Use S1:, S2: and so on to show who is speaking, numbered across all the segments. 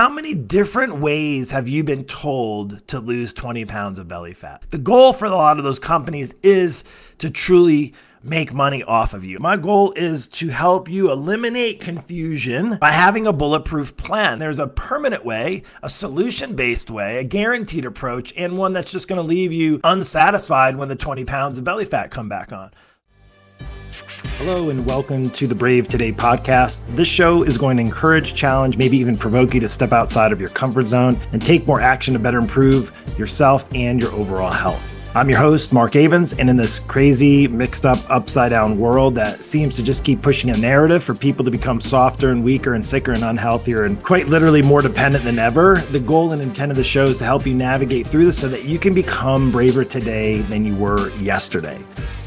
S1: how many different ways have you been told to lose 20 pounds of belly fat? The goal for a lot of those companies is to truly make money off of you. My goal is to help you eliminate confusion by having a bulletproof plan. There's a permanent way, a solution based way, a guaranteed approach, and one that's just going to leave you unsatisfied when the 20 pounds of belly fat come back on. Hello, and welcome to the Brave Today podcast. This show is going to encourage, challenge, maybe even provoke you to step outside of your comfort zone and take more action to better improve yourself and your overall health. I'm your host, Mark Avens, and in this crazy, mixed up, upside down world that seems to just keep pushing a narrative for people to become softer and weaker and sicker and unhealthier and quite literally more dependent than ever, the goal and intent of the show is to help you navigate through this so that you can become braver today than you were yesterday.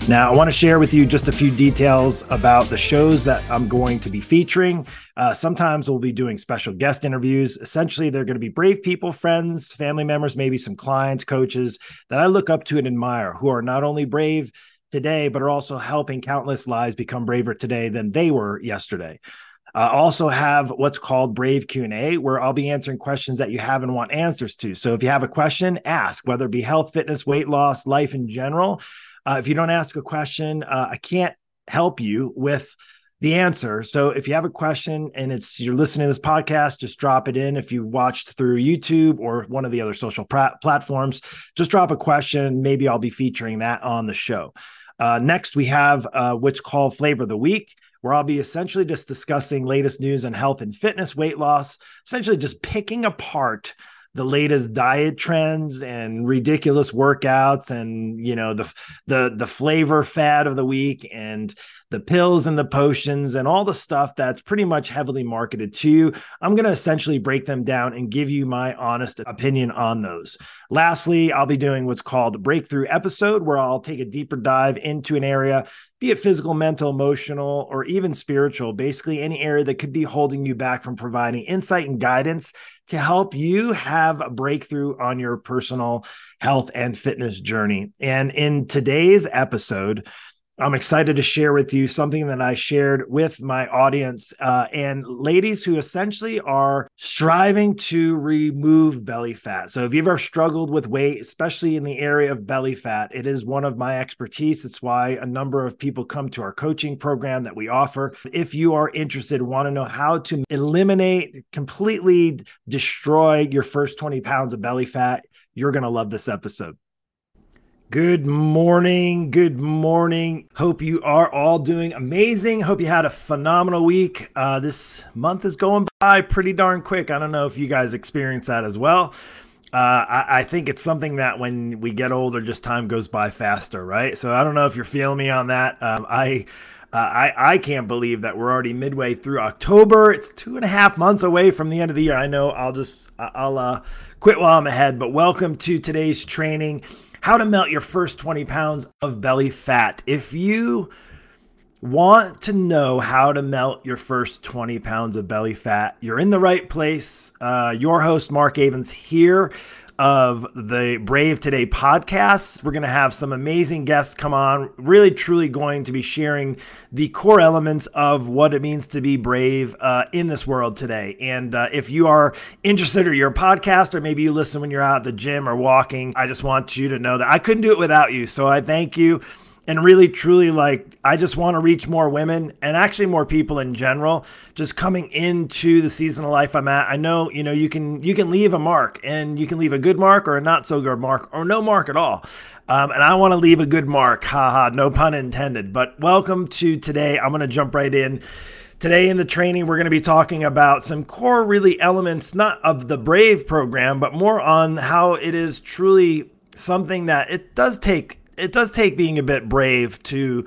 S1: Now, I want to share with you just a few details about the shows that I'm going to be featuring. Uh, sometimes we'll be doing special guest interviews. Essentially, they're going to be brave people, friends, family members, maybe some clients, coaches that I look up to and admire who are not only brave today, but are also helping countless lives become braver today than they were yesterday. Uh, also have what's called brave q&a where i'll be answering questions that you have and want answers to so if you have a question ask whether it be health fitness weight loss life in general uh, if you don't ask a question, uh, I can't help you with the answer. So if you have a question and it's you're listening to this podcast, just drop it in. If you watched through YouTube or one of the other social pra- platforms, just drop a question. Maybe I'll be featuring that on the show. Uh, next, we have uh, what's called Flavor of the Week, where I'll be essentially just discussing latest news on health and fitness, weight loss, essentially just picking apart the latest diet trends and ridiculous workouts and you know the the the flavor fad of the week and the pills and the potions and all the stuff that's pretty much heavily marketed to you. I'm going to essentially break them down and give you my honest opinion on those. Lastly, I'll be doing what's called breakthrough episode where I'll take a deeper dive into an area, be it physical, mental, emotional, or even spiritual, basically any area that could be holding you back from providing insight and guidance to help you have a breakthrough on your personal health and fitness journey. And in today's episode, I'm excited to share with you something that I shared with my audience uh, and ladies who essentially are striving to remove belly fat. So, if you've ever struggled with weight, especially in the area of belly fat, it is one of my expertise. It's why a number of people come to our coaching program that we offer. If you are interested, want to know how to eliminate, completely destroy your first 20 pounds of belly fat, you're going to love this episode. Good morning. Good morning. Hope you are all doing amazing. Hope you had a phenomenal week. Uh, this month is going by pretty darn quick. I don't know if you guys experience that as well. Uh, I, I, think it's something that when we get older, just time goes by faster, right? So I don't know if you're feeling me on that. Um, I. Uh, I, I can't believe that we're already midway through October. It's two and a half months away from the end of the year. I know I'll just I'll uh, quit while I'm ahead. But welcome to today's training how to melt your first 20 pounds of belly fat. If you want to know how to melt your first 20 pounds of belly fat, you're in the right place. Uh, your host, Mark Avens, here of the Brave Today podcast. We're going to have some amazing guests come on, really, truly going to be sharing the core elements of what it means to be brave uh, in this world today. And uh, if you are interested or you're a podcast, or maybe you listen when you're out at the gym or walking, I just want you to know that I couldn't do it without you. So I thank you and really truly like i just want to reach more women and actually more people in general just coming into the season of life i'm at. I know you know you can you can leave a mark and you can leave a good mark or a not so good mark or no mark at all. Um, and i want to leave a good mark haha no pun intended. But welcome to today. I'm going to jump right in. Today in the training, we're going to be talking about some core, really elements, not of the Brave program, but more on how it is truly something that it does take it does take being a bit brave to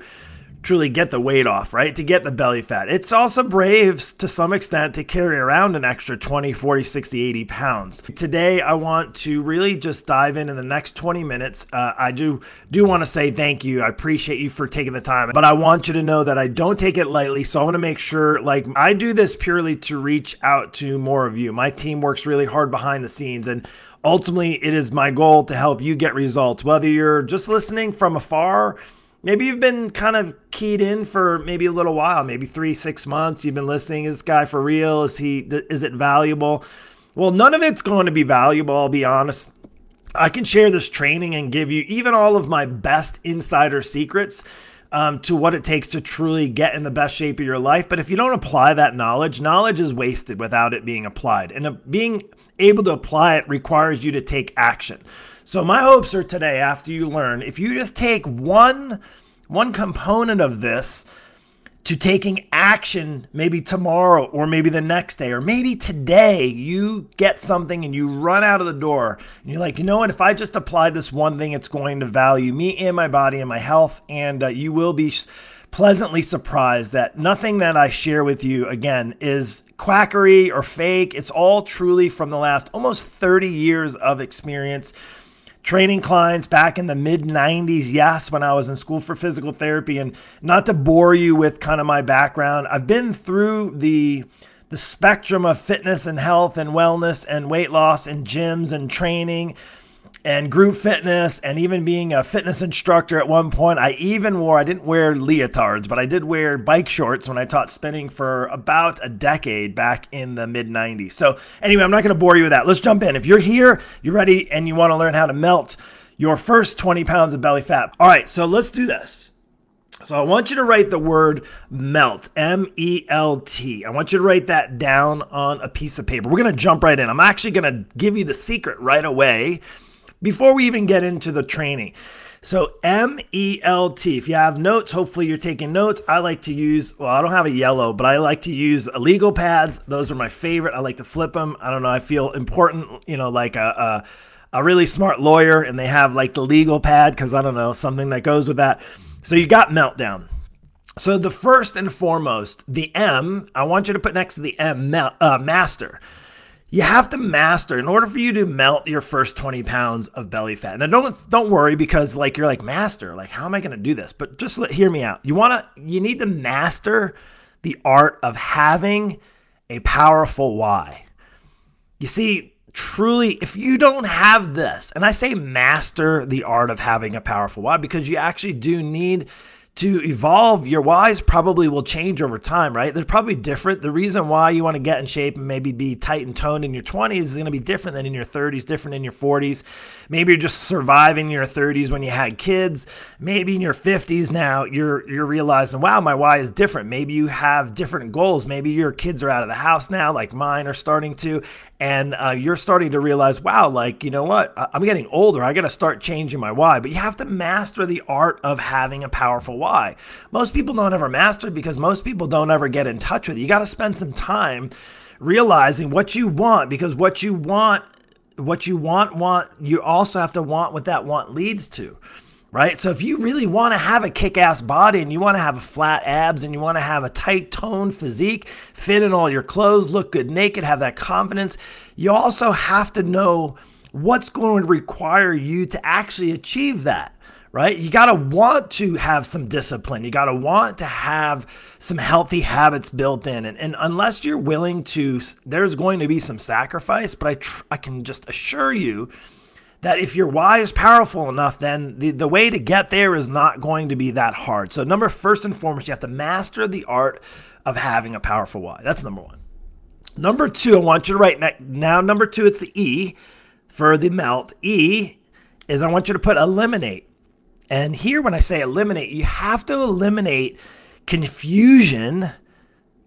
S1: truly get the weight off, right? To get the belly fat. It's also brave to some extent to carry around an extra 20, 40, 60, 80 pounds. Today, I want to really just dive in in the next 20 minutes. Uh, I do do want to say thank you. I appreciate you for taking the time, but I want you to know that I don't take it lightly. So I want to make sure, like, I do this purely to reach out to more of you. My team works really hard behind the scenes and Ultimately, it is my goal to help you get results, whether you're just listening from afar. Maybe you've been kind of keyed in for maybe a little while, maybe three, six months. You've been listening. Is this guy for real? Is he? Is it valuable? Well, none of it's going to be valuable, I'll be honest. I can share this training and give you even all of my best insider secrets um, to what it takes to truly get in the best shape of your life. But if you don't apply that knowledge, knowledge is wasted without it being applied. And uh, being able to apply it requires you to take action. So my hopes are today, after you learn, if you just take one one component of this to taking action maybe tomorrow or maybe the next day or maybe today you get something and you run out of the door and you're like you know what if i just apply this one thing it's going to value me and my body and my health and uh, you will be pleasantly surprised that nothing that i share with you again is quackery or fake. It's all truly from the last almost 30 years of experience. Training clients back in the mid 90s, yes, when I was in school for physical therapy. And not to bore you with kind of my background, I've been through the the spectrum of fitness and health and wellness and weight loss and gyms and training and group fitness and even being a fitness instructor at one point. I even wore, I didn't wear leotards, but I did wear bike shorts when I taught spinning for about a decade back in the mid 90s. So, anyway, I'm not going to bore you with that. Let's jump in. If you're here, you're ready, and you want to learn how to melt your first 20 pounds of belly fat. All right, so let's do this. So I want you to write the word melt, M E L T. I want you to write that down on a piece of paper. We're going to jump right in. I'm actually going to give you the secret right away before we even get into the training. So M E L T. If you have notes, hopefully you're taking notes. I like to use, well, I don't have a yellow, but I like to use illegal pads. Those are my favorite. I like to flip them. I don't know. I feel important, you know, like a, a, a really smart lawyer, and they have like the legal pad because I don't know, something that goes with that. So you got meltdown. So the first and foremost, the M, I want you to put next to the M, uh, master you have to master in order for you to melt your first 20 pounds of belly fat. Now don't don't worry because like you're like master, like how am I going to do this? But just let, hear me out. You want to you need to master the art of having a powerful why. You see, truly if you don't have this, and I say master the art of having a powerful why because you actually do need to evolve, your whys probably will change over time, right? They're probably different. The reason why you want to get in shape and maybe be tight and toned in your 20s is going to be different than in your 30s, different in your 40s. Maybe you're just surviving your 30s when you had kids. Maybe in your 50s now you're you're realizing, wow, my why is different. Maybe you have different goals. Maybe your kids are out of the house now, like mine are starting to, and uh, you're starting to realize, wow, like, you know what? I'm getting older. I got to start changing my why. But you have to master the art of having a powerful why. Most people don't ever master because most people don't ever get in touch with it. You got to spend some time realizing what you want because what you want, what you want, want, you also have to want what that want leads to right? So if you really want to have a kick-ass body and you want to have a flat abs and you want to have a tight toned physique, fit in all your clothes, look good naked, have that confidence, you also have to know what's going to require you to actually achieve that. Right? You got to want to have some discipline. You got to want to have some healthy habits built in. And, and unless you're willing to, there's going to be some sacrifice, but I, tr- I can just assure you that if your why is powerful enough, then the, the way to get there is not going to be that hard. So, number first and foremost, you have to master the art of having a powerful why. That's number one. Number two, I want you to write now. Number two, it's the E for the melt. E is I want you to put eliminate. And here, when I say eliminate, you have to eliminate confusion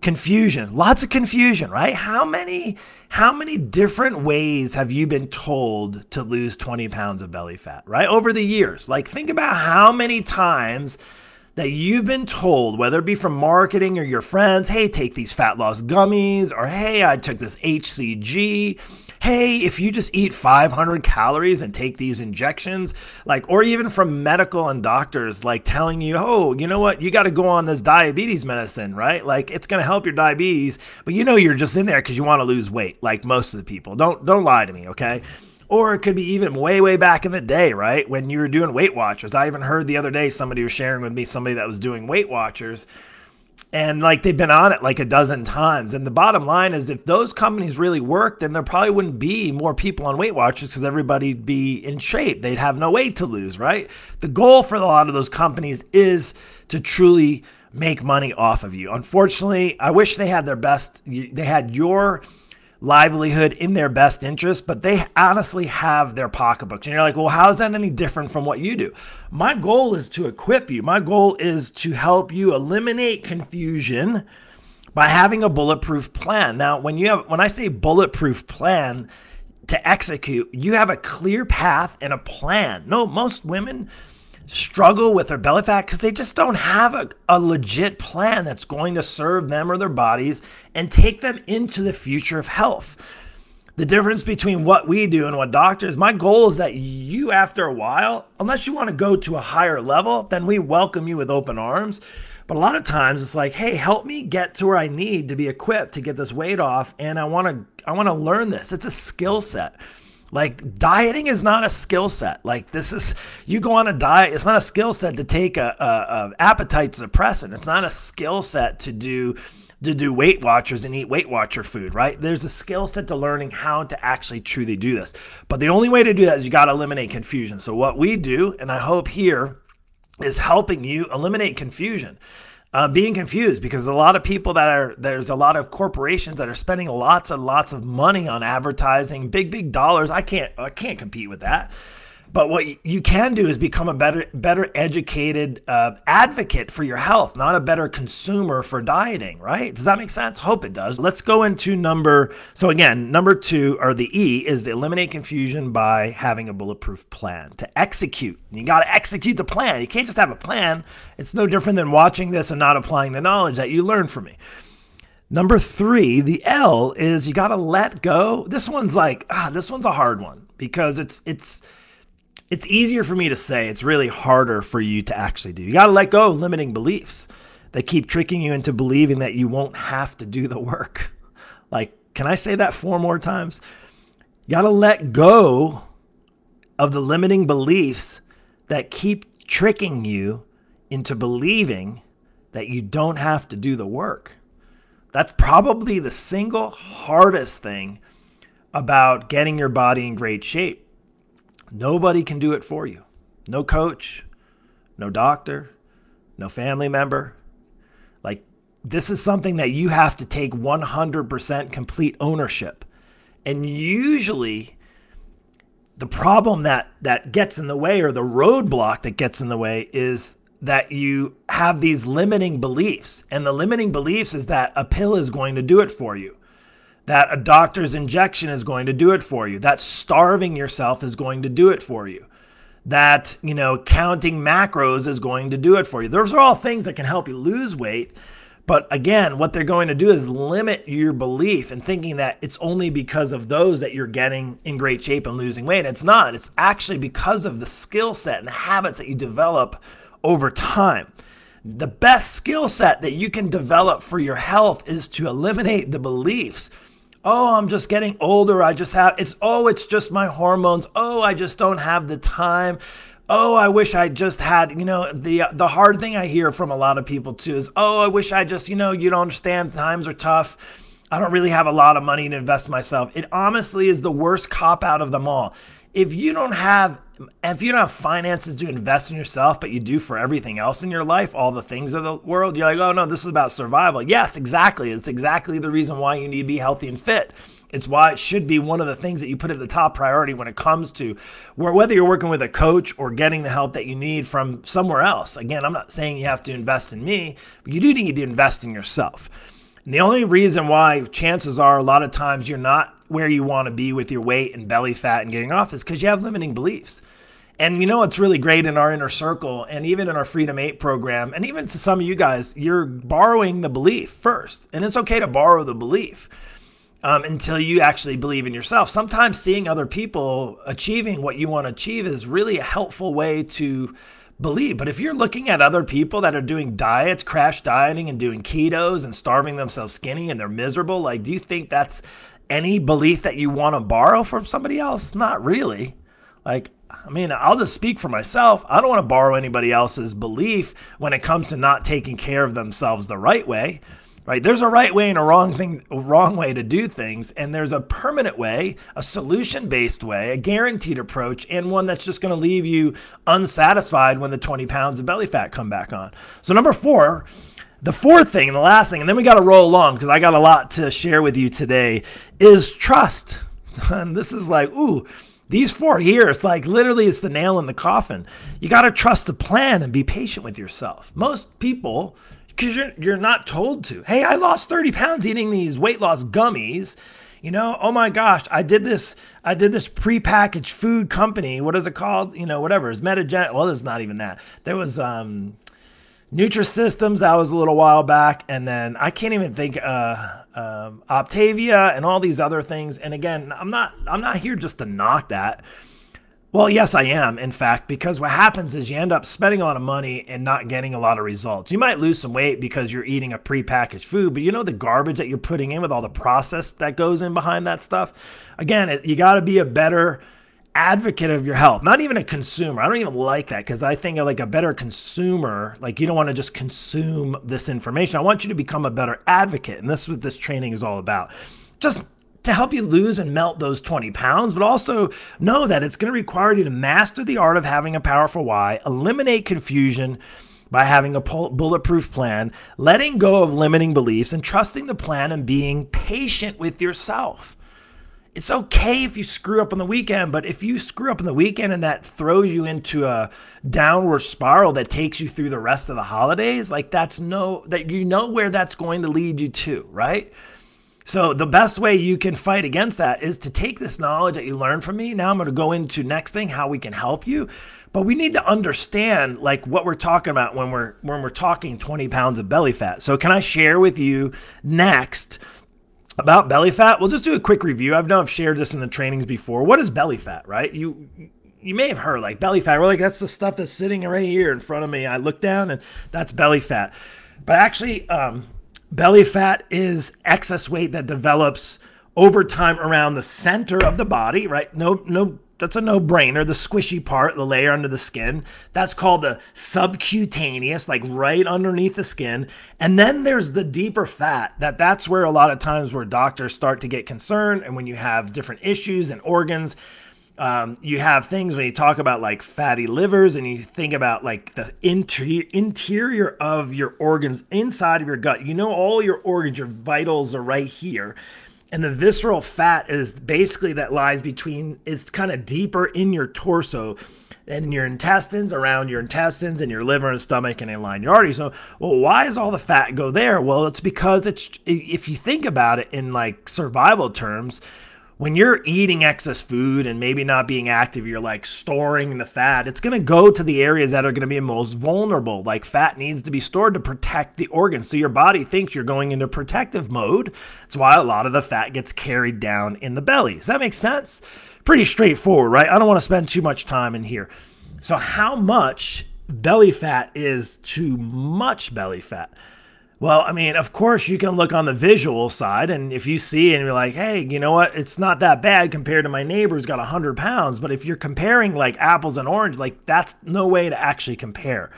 S1: confusion lots of confusion right? How many how many different ways have you been told to lose 20 pounds of belly fat right? Over the years. Like think about how many times that you've been told whether it be from marketing or your friends hey take these fat loss gummies or hey i took this hcg hey, if you just eat 500 calories and take these injections, like, or even from medical and doctors, like telling you, oh, you know what, you got to go on this diabetes medicine, right? Like, it's going to help your diabetes, but you know you're just in there because you want to lose weight, like most of the people. Don't don't lie to me, okay? Or it could be even way, way back in the day, right? When you were doing Weight Watchers. I even heard the other day somebody was sharing with me somebody that was doing Weight Watchers and like they've been on it like a dozen times. And the bottom line is, if those companies really worked, then there probably wouldn't be more people on Weight Watchers because everybody'd be in shape. They'd have no weight to lose, right? The goal for a lot of those companies is to truly make money off of you. Unfortunately, I wish they had their best. They had your livelihood in their best interest, but they honestly have their pocketbooks. And you're like, well, how is that any different from what you do? My goal is to equip you. My goal is to help you eliminate confusion by having a bulletproof plan. Now, when you have when I say bulletproof plan to execute, you have a clear path and a plan. No, most women struggle with their belly fat because they just don't have a, a legit plan that's going to serve them or their bodies and take them into the future of health. The difference between what we do and what doctors, my goal is that you, after a while, unless you want to go to a higher level, then we welcome you with open arms. But a lot of times it's like, hey, help me get to where I need to be equipped to get this weight off. And I want to, I want to learn this. It's a skill set. Like dieting is not a skill set. Like this is you go on a diet. It's not a skill set to take a, a, a appetite suppressant. It's not a skill set to do to do Weight Watchers and eat Weight Watcher food, right? There's a skill set to learning how to actually truly do this. But the only way to do that is you got to eliminate confusion. So what we do, and I hope here is helping you eliminate confusion. Uh, being confused because a lot of people that are there's a lot of corporations that are spending lots and lots of money on advertising, big big dollars. I can't I can't compete with that. But what you can do is become a better, better educated uh, advocate for your health, not a better consumer for dieting, right? Does that make sense? Hope it does. Let's go into number. So again, number two or the E is to eliminate confusion by having a bulletproof plan to execute. You got to execute the plan. You can't just have a plan. It's no different than watching this and not applying the knowledge that you learned from me. Number three, the L is you got to let go. This one's like ah, this one's a hard one because it's it's it's easier for me to say. It's really harder for you to actually do. You got to let go of limiting beliefs that keep tricking you into believing that you won't have to do the work. Like, can I say that four more times? You got to let go of the limiting beliefs that keep tricking you into believing that you don't have to do the work. That's probably the single hardest thing about getting your body in great shape Nobody can do it for you. No coach, no doctor, no family member. Like, this is something that you have to take 100% complete ownership. And usually, the problem that that gets in the way or the roadblock that gets in the way is that you have these limiting beliefs and the limiting beliefs is that a pill is going to do it for you that a doctor's injection is going to do it for you, that starving yourself is going to do it for you, that, you know, counting macros is going to do it for you. Those are all things that can help you lose weight. But again, what they're going to do is limit your belief and thinking that it's only because of those that you're getting in great shape and losing weight. It's not. It's actually because of the skill set and the habits that you develop over time. The best skill set that you can develop for your health is to eliminate the beliefs Oh, I'm just getting older. I just have it's oh, it's just my hormones. Oh, I just don't have the time. Oh, I wish I just had, you know, the the hard thing I hear from a lot of people too is, "Oh, I wish I just, you know, you don't understand, times are tough. I don't really have a lot of money to invest in myself." It honestly is the worst cop out of them all. If you don't have if you don't have finances to invest in yourself, but you do for everything else in your life, all the things of the world, you're like, oh no, this is about survival. Yes, exactly. It's exactly the reason why you need to be healthy and fit. It's why it should be one of the things that you put at the top priority when it comes to where whether you're working with a coach or getting the help that you need from somewhere else. Again, I'm not saying you have to invest in me, but you do need to invest in yourself. And the only reason why chances are a lot of times you're not where you want to be with your weight and belly fat and getting off is because you have limiting beliefs. And you know what's really great in our inner circle and even in our Freedom 8 program, and even to some of you guys, you're borrowing the belief first. And it's okay to borrow the belief um, until you actually believe in yourself. Sometimes seeing other people achieving what you want to achieve is really a helpful way to believe. But if you're looking at other people that are doing diets, crash dieting, and doing ketos and starving themselves skinny and they're miserable, like, do you think that's any belief that you want to borrow from somebody else? Not really. Like, I mean, I'll just speak for myself. I don't want to borrow anybody else's belief when it comes to not taking care of themselves the right way. Right? There's a right way and a wrong thing, wrong way to do things, and there's a permanent way, a solution-based way, a guaranteed approach, and one that's just going to leave you unsatisfied when the 20 pounds of belly fat come back on. So number four, The fourth thing, and the last thing, and then we got to roll along because I got a lot to share with you today, is trust. And this is like, ooh, these four here, it's like literally it's the nail in the coffin. You got to trust the plan and be patient with yourself. Most people, because you're, you're not told to. Hey, I lost 30 pounds eating these weight loss gummies. You know, oh my gosh, I did this. I did this prepackaged food company. What is it called? You know, whatever. It's Metagen. Well, it's not even that. There was um, Nutrisystems, that was a little while back. And then I can't even think uh, um, Optavia and all these other things. And again, I'm not I'm not here just to knock that. Well, yes, I am, in fact, because what happens is you end up spending a lot of money and not getting a lot of results. You might lose some weight because you're eating a prepackaged food, but you know the garbage that you're putting in with all the process that goes in behind that stuff? Again, it, you got to be a better advocate of your health, not even a consumer. I don't even like that because I think like a better consumer, like you don't want to just consume this information. I want you to become a better advocate. And this is what this training is all about. Just to help you lose and melt those 20 pounds, but also know that it's going to require you to master the art of having a powerful why, eliminate confusion by having a bulletproof plan, letting go of limiting beliefs, and trusting the plan and being patient with yourself it's okay if you screw up on the weekend, but if you screw up on the weekend and that throws you into a downward spiral that takes you through the rest of the holidays, like that's no that you know where that's going to lead you to, right? So the best way you can fight against that is to take this knowledge that you learned from me. Now I'm going to go into next thing how we can help you. But we need to understand like what we're talking about when we're when we're talking 20 pounds of belly fat. So can I share with you next about belly fat, we'll just do a quick review. I've know I've shared this in the trainings before. What is belly fat, right? You you may have heard like belly fat. We're like that's the stuff that's sitting right here in front of me. I look down and that's belly fat. But actually, um, belly fat is excess weight that develops over time around the center of the body, right? No, no that's a no-brainer. The squishy part, the layer under the skin, that's called the subcutaneous, like right underneath the skin. And then there's the deeper fat. That that's where a lot of times where doctors start to get concerned, and when you have different issues and organs. Um, you have things when you talk about like fatty livers and you think about like the inter- interior of your organs inside of your gut. You know, all your organs, your vitals are right here. And the visceral fat is basically that lies between it's kind of deeper in your torso and your intestines around your intestines and your liver and stomach and in line your arteries. So well why does all the fat go there? Well it's because it's if you think about it in like survival terms when you're eating excess food and maybe not being active, you're like storing the fat, it's going to go to the areas that are going to be most vulnerable. Like fat needs to be stored to protect the organs. So your body thinks you're going into protective mode. That's why a lot of the fat gets carried down in the belly. Does that make sense? Pretty straightforward, right? I don't want to spend too much time in here. So, how much belly fat is too much belly fat? Well, I mean, of course, you can look on the visual side, and if you see and you're like, hey, you know what? It's not that bad compared to my neighbor who's got 100 pounds. But if you're comparing like apples and oranges, like that's no way to actually compare.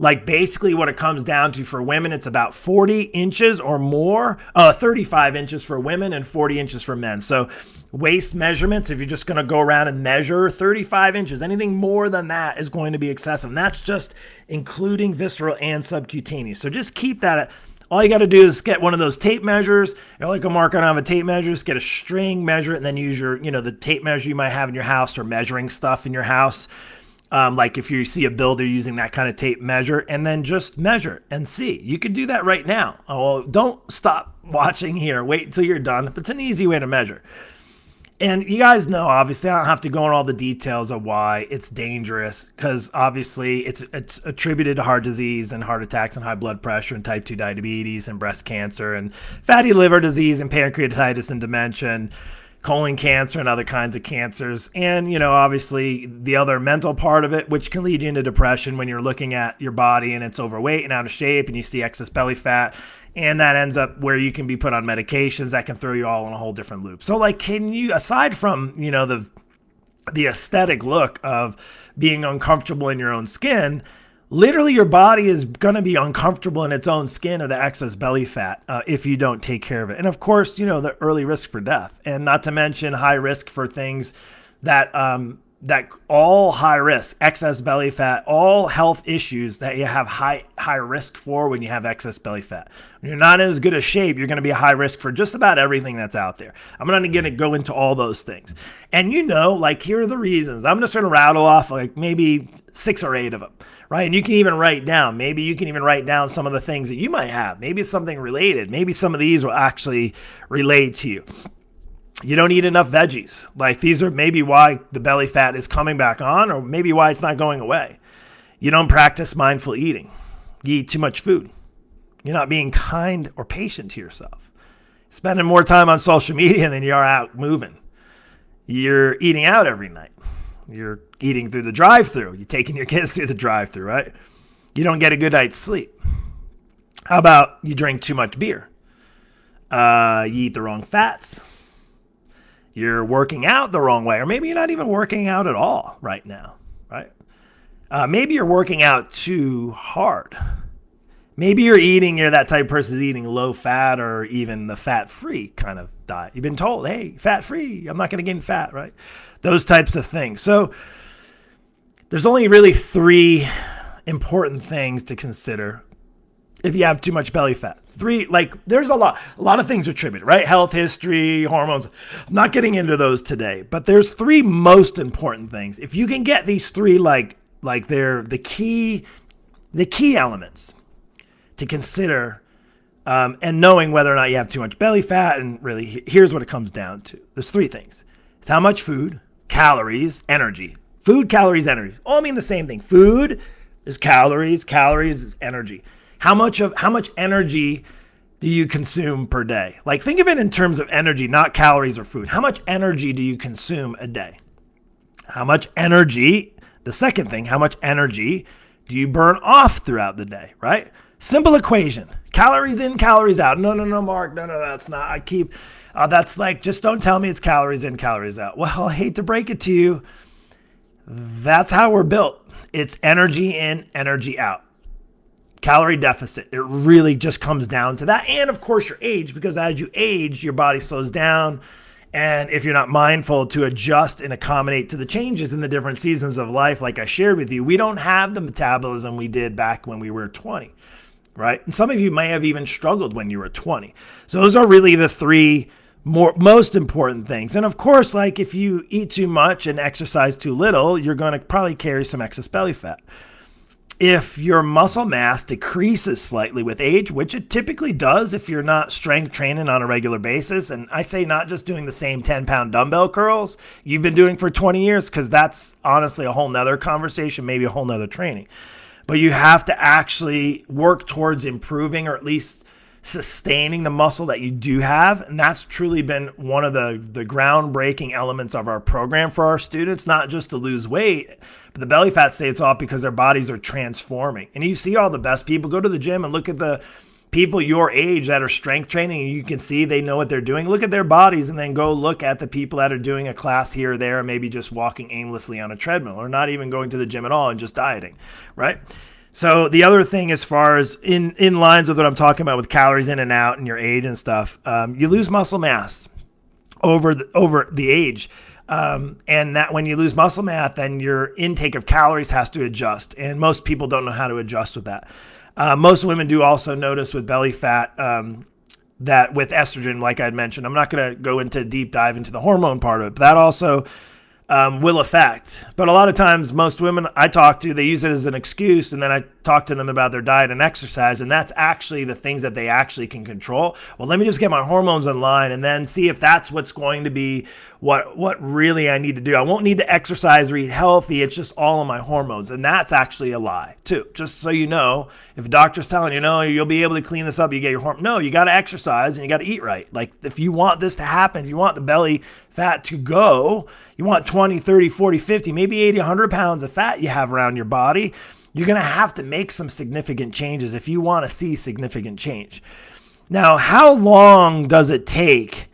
S1: Like basically, what it comes down to for women, it's about 40 inches or more, uh, 35 inches for women and 40 inches for men. So, waist measurements, if you're just going to go around and measure 35 inches, anything more than that is going to be excessive. And that's just including visceral and subcutaneous. So, just keep that. All you got to do is get one of those tape measures. You're like a marker on a tape measure. Just get a string, measure it, and then use your, you know, the tape measure you might have in your house or measuring stuff in your house um, like if you see a builder using that kind of tape measure and then just measure and see. You can do that right now. Oh, well don't stop watching here. Wait until you're done. But it's an easy way to measure. And you guys know obviously i don't have to go on all the details of why. It's dangerous because obviously it's it's attributed to heart disease and heart attacks and high blood pressure and type 2 diabetes and breast cancer and fatty liver disease and pancreatitis and dementia and colon cancer and other kinds of cancers. And, you know, obviously the other mental part of it, which can lead you into depression when you're looking at your body and it's overweight and out of shape and you see excess belly fat. And that ends up where you can be put on medications that can throw you all in a whole different loop. So, like, can you, aside from, you know, the, the aesthetic look of being uncomfortable in your own skin, literally your body is going to be uncomfortable in its own skin of the excess belly fat uh, if you don't take care of it and of course you know the early risk for death and not to mention high risk for things that um, that all high risk, excess belly fat, all health issues that you have high high risk for when you have excess belly fat. When you're not in as good a shape, you're going to be a high risk for just about everything that's out there. I'm going to go into all those things. And you know, like here are the reasons. I'm just going to rattle off like maybe six or eight of them, right? And you can even write down, maybe you can even write down some of the things that you might have. Maybe it's something related. Maybe some of these will actually relate to you you don't eat enough veggies. Like these are maybe why the belly fat is coming back on, or maybe why it's not going away. You don't practice mindful eating. You eat too much food. You're not being kind or patient to yourself. Spending more time on social media than you are out moving. You're eating out every night. You're eating through the drive through. You're taking your kids through the drive through, right? You don't get a good night's sleep. How about you drink too much beer? Uh, you eat the wrong fats you're working out the wrong way, or maybe you're not even working out at all right now, right? Uh, maybe you're working out too hard. Maybe you're eating, you're that type of person eating low fat or even the fat free kind of diet. You've been told, hey, fat free, I'm not going to gain fat, right? Those types of things. So there's only really three important things to consider if you have too much belly fat. Three like there's a lot a lot of things attributed right? Health history hormones. I'm not getting into those today but there's three most important things. If you can get these three like like they're the key the key elements to consider um, and knowing whether or not you have too much belly fat and really here's what it comes down to. There's three things. It's how much food calories energy food calories energy all mean the same thing food is calories calories is energy how much of how much energy do you consume per day? Like think of it in terms of energy, not calories or food. How much energy do you consume a day? How much energy, the second thing, how much energy do you burn off throughout the day, right? Simple equation. Calories in, calories out. No, no, no, Mark. No, no, that's not. I keep uh, that's like just don't tell me it's calories in, calories out. Well, I hate to break it to you. That's how we're built. It's energy in, energy out calorie deficit. It really just comes down to that. And of course, your age, because as you age, your body slows down. And if you're not mindful to adjust and accommodate to the changes in the different seasons of life, like I shared with you, we don't have the metabolism we did back when we were 20, right? And some of you may have even struggled when you were 20. So those are really the three more most important things. And of course, like if you eat too much and exercise too little, you're going to probably carry some excess belly fat if your muscle mass decreases slightly with age, which it typically does if you're not strength training on a regular basis, and I say not just doing the same 10 pound dumbbell curls you've been doing for 20 years, because that's honestly a whole nother conversation, maybe a whole nother training. But you have to actually work towards improving or at least sustaining the muscle that you do have. And that's truly been one of the, the groundbreaking elements of our program for our students, not just to lose weight, but the belly fat stays off because their bodies are transforming. And you see all the best people go to the gym and look at the people your age that are strength training you can see they know what they're doing look at their bodies and then go look at the people that are doing a class here or there maybe just walking aimlessly on a treadmill or not even going to the gym at all and just dieting right so the other thing, as far as in in lines with what I'm talking about with calories in and out and your age and stuff, um, you lose muscle mass over the, over the age. Um, and that when you lose muscle mass, then your intake of calories has to adjust. And most people don't know how to adjust with that. Uh, most women do also notice with belly fat um, that with estrogen, like I mentioned, I'm not going to go into deep dive into the hormone part of it, but that also um, will affect. But a lot of times, most women I talk to, they use it as an excuse, and then I talk to them about their diet and exercise, and that's actually the things that they actually can control. Well, let me just get my hormones in line, and then see if that's what's going to be what what really I need to do. I won't need to exercise or eat healthy. It's just all of my hormones, and that's actually a lie too. Just so you know, if a doctor's telling you no, you'll be able to clean this up, you get your hormone. No, you got to exercise and you got to eat right. Like if you want this to happen, if you want the belly fat to go, you want 20, 30, 40, 50, maybe 80, 100 pounds of fat you have around your body. You're going to have to make some significant changes if you want to see significant change. Now, how long does it take?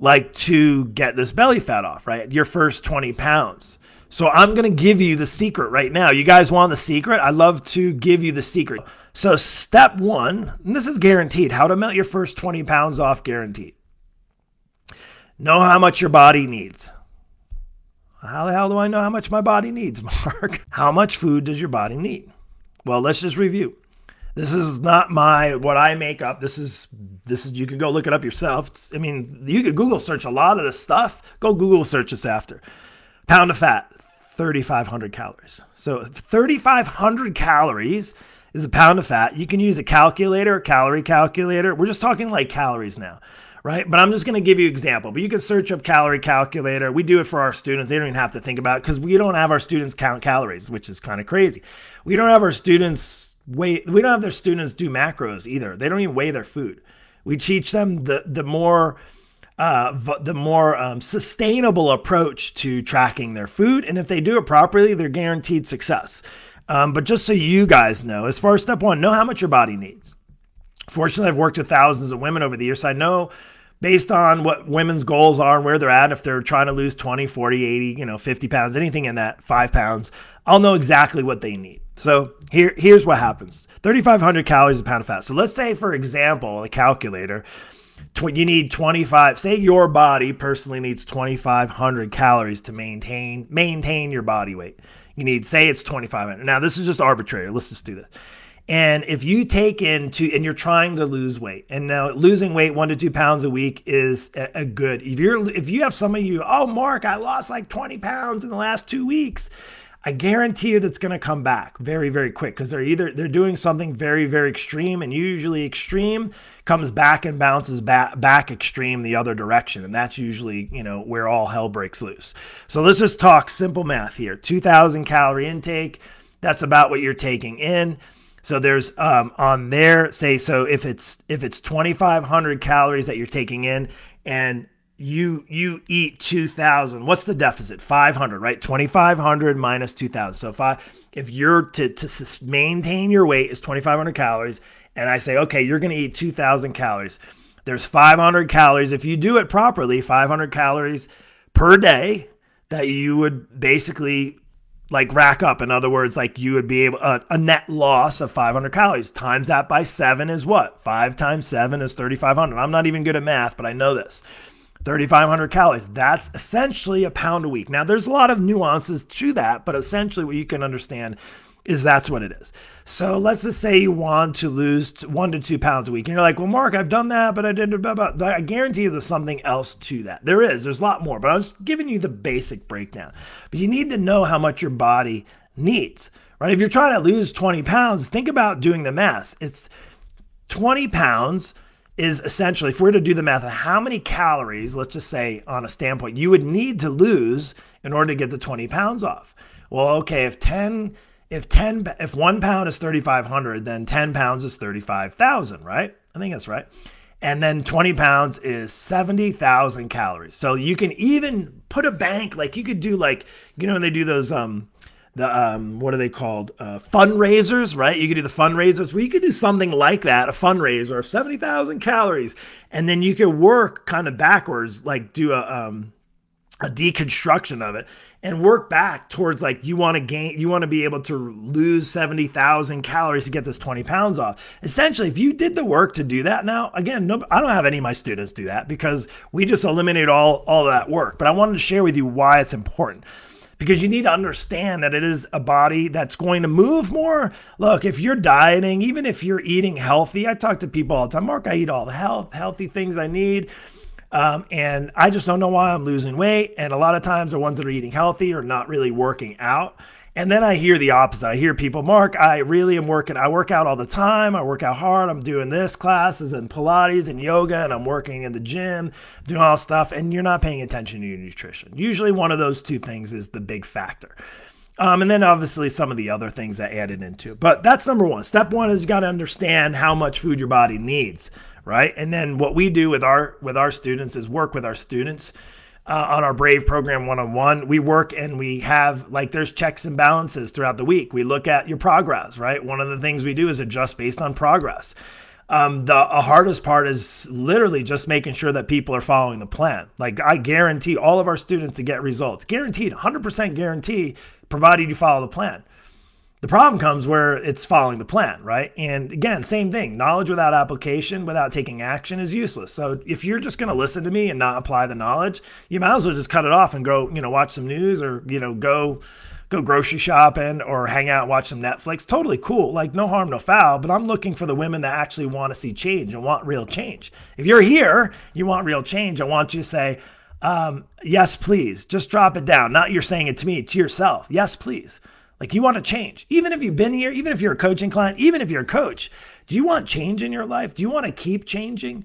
S1: Like to get this belly fat off, right? Your first 20 pounds. So I'm going to give you the secret right now. You guys want the secret? I love to give you the secret. So step one, and this is guaranteed, how to melt your first 20 pounds off guaranteed. Know how much your body needs. How the hell do I know how much my body needs, Mark? how much food does your body need? Well, let's just review. This is not my what I make up. This is this is you can go look it up yourself. It's, I mean, you could Google search a lot of this stuff. Go Google search this after. Pound of fat, 3,500 calories. So 3,500 calories is a pound of fat. You can use a calculator, calorie calculator. We're just talking like calories now, right? But I'm just going to give you an example. But you can search up calorie calculator. We do it for our students. They don't even have to think about it because we don't have our students count calories, which is kind of crazy. We don't have our students weigh. We don't have their students do macros either. They don't even weigh their food. We teach them the the more uh, the more um, sustainable approach to tracking their food. And if they do it properly, they're guaranteed success. Um, but just so you guys know, as far as step one, know how much your body needs. Fortunately, I've worked with thousands of women over the years. So I know based on what women's goals are and where they're at, if they're trying to lose 20, 40, 80, you know, 50 pounds, anything in that five pounds, I'll know exactly what they need. So here, here's what happens 3,500 calories a pound of fat. So let's say, for example, a calculator, you need 25 say your body personally needs 2500 calories to maintain maintain your body weight you need, say it's 2500. Now, this is just arbitrary. Let's just do this. And if you take in into, and you're trying to lose weight, and now losing weight one to two pounds a week is a, a good. If you're, if you have some of you, oh, Mark, I lost like 20 pounds in the last two weeks. I guarantee you that's going to come back very, very quick because they're either they're doing something very, very extreme, and usually extreme comes back and bounces back back extreme the other direction, and that's usually you know where all hell breaks loose. So let's just talk simple math here: 2,000 calorie intake. That's about what you're taking in. So there's um, on there say so if it's if it's 2,500 calories that you're taking in, and you you eat 2000 what's the deficit? 500 right? 2500 minus 2000 so if i if you're to to maintain your weight is 2500 calories and i say okay you're going to eat 2000 calories. There's 500 calories. If you do it properly 500 calories per day that you would basically like rack up. In other words like you would be able uh, a net loss of 500 calories times that by 7 is what? 5 times 7 is 3500 i'm not even good at math but i know this 3,500 calories. That's essentially a pound a week. Now, there's a lot of nuances to that, but essentially, what you can understand is that's what it is. So let's just say you want to lose one to two pounds a week, and you're like, "Well, Mark, I've done that, but I did." Blah, blah. I guarantee you, there's something else to that. There is. There's a lot more, but I was giving you the basic breakdown. But you need to know how much your body needs, right? If you're trying to lose 20 pounds, think about doing the math. It's 20 pounds is essentially, if we are to do the math of how many calories, let's just say on a standpoint, you would need to lose in order to get the 20 pounds off. Well, okay, if 10, if 10, if one pound is 3,500, then 10 pounds is 35,000, right? I think that's right. And then 20 pounds is 70,000 calories. So you can even put a bank, like you could do like, you know, when they do those, um, the um, what are they called uh, fundraisers right you could do the fundraisers where you could do something like that a fundraiser of 70000 calories and then you could work kind of backwards like do a um, a deconstruction of it and work back towards like you want to gain you want to be able to lose 70,000 calories to get this 20 pounds off. Essentially, if you did the work to do that now, again, no, I don't have any of my students do that because we just eliminate all all that work. But I wanted to share with you why it's important because you need to understand that it is a body that's going to move more. Look, if you're dieting, even if you're eating healthy, I talk to people all the time. Mark, I eat all the health, healthy things I need. Um, and I just don't know why I'm losing weight. And a lot of times the ones that are eating healthy are not really working out. And then I hear the opposite. I hear people, Mark, I really am working. I work out all the time. I work out hard. I'm doing this classes and Pilates and yoga, and I'm working in the gym, doing all stuff. And you're not paying attention to your nutrition. Usually, one of those two things is the big factor. Um, and then obviously some of the other things that added into. But that's number one. Step one is you got to understand how much food your body needs, right? And then what we do with our with our students is work with our students uh, on our Brave program one on one. We work and we have like there's checks and balances throughout the week. We look at your progress, right? One of the things we do is adjust based on progress. Um, the hardest part is literally just making sure that people are following the plan. Like I guarantee all of our students to get results, guaranteed, 100% guarantee, provided you follow the plan. The problem comes where it's following the plan, right? And again, same thing. Knowledge without application, without taking action is useless. So if you're just going to listen to me and not apply the knowledge, you might as well just cut it off and go, you know, watch some news or, you know, go go grocery shopping or hang out watch some Netflix. Totally cool. Like no harm, no foul, but I'm looking for the women that actually want to see change and want real change. If you're here, you want real change, I want you to say, um, yes, please. Just drop it down. Not you're saying it to me, to yourself. Yes, please. Like you want to change. Even if you've been here, even if you're a coaching client, even if you're a coach, do you want change in your life? Do you want to keep changing?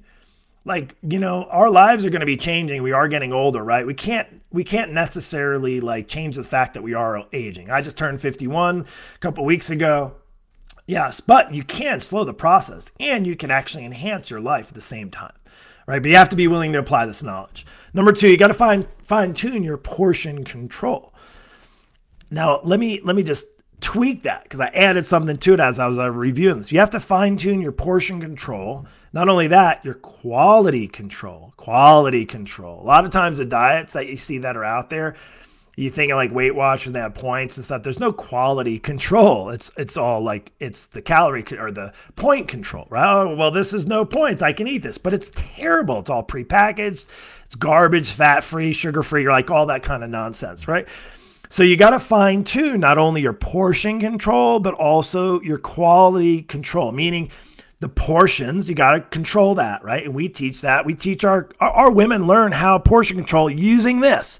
S1: Like, you know, our lives are going to be changing. We are getting older, right? We can't we can't necessarily like change the fact that we are aging. I just turned 51 a couple weeks ago. Yes, but you can slow the process and you can actually enhance your life at the same time. Right? But you have to be willing to apply this knowledge. Number 2, you got to fine fine tune your portion control. Now, let me let me just tweak that because I added something to it as I was uh, reviewing this. You have to fine tune your portion control. Not only that, your quality control. Quality control. A lot of times the diets that you see that are out there, you think of like Weight Watchers, they have points and stuff. There's no quality control. It's it's all like it's the calorie or the point control, right? Oh, well, this is no points. I can eat this, but it's terrible. It's all prepackaged. It's garbage, fat free, sugar free, you're like all that kind of nonsense, right? So you got to fine tune not only your portion control, but also your quality control, meaning the portions, you got to control that, right? And we teach that. We teach our, our women learn how portion control using this.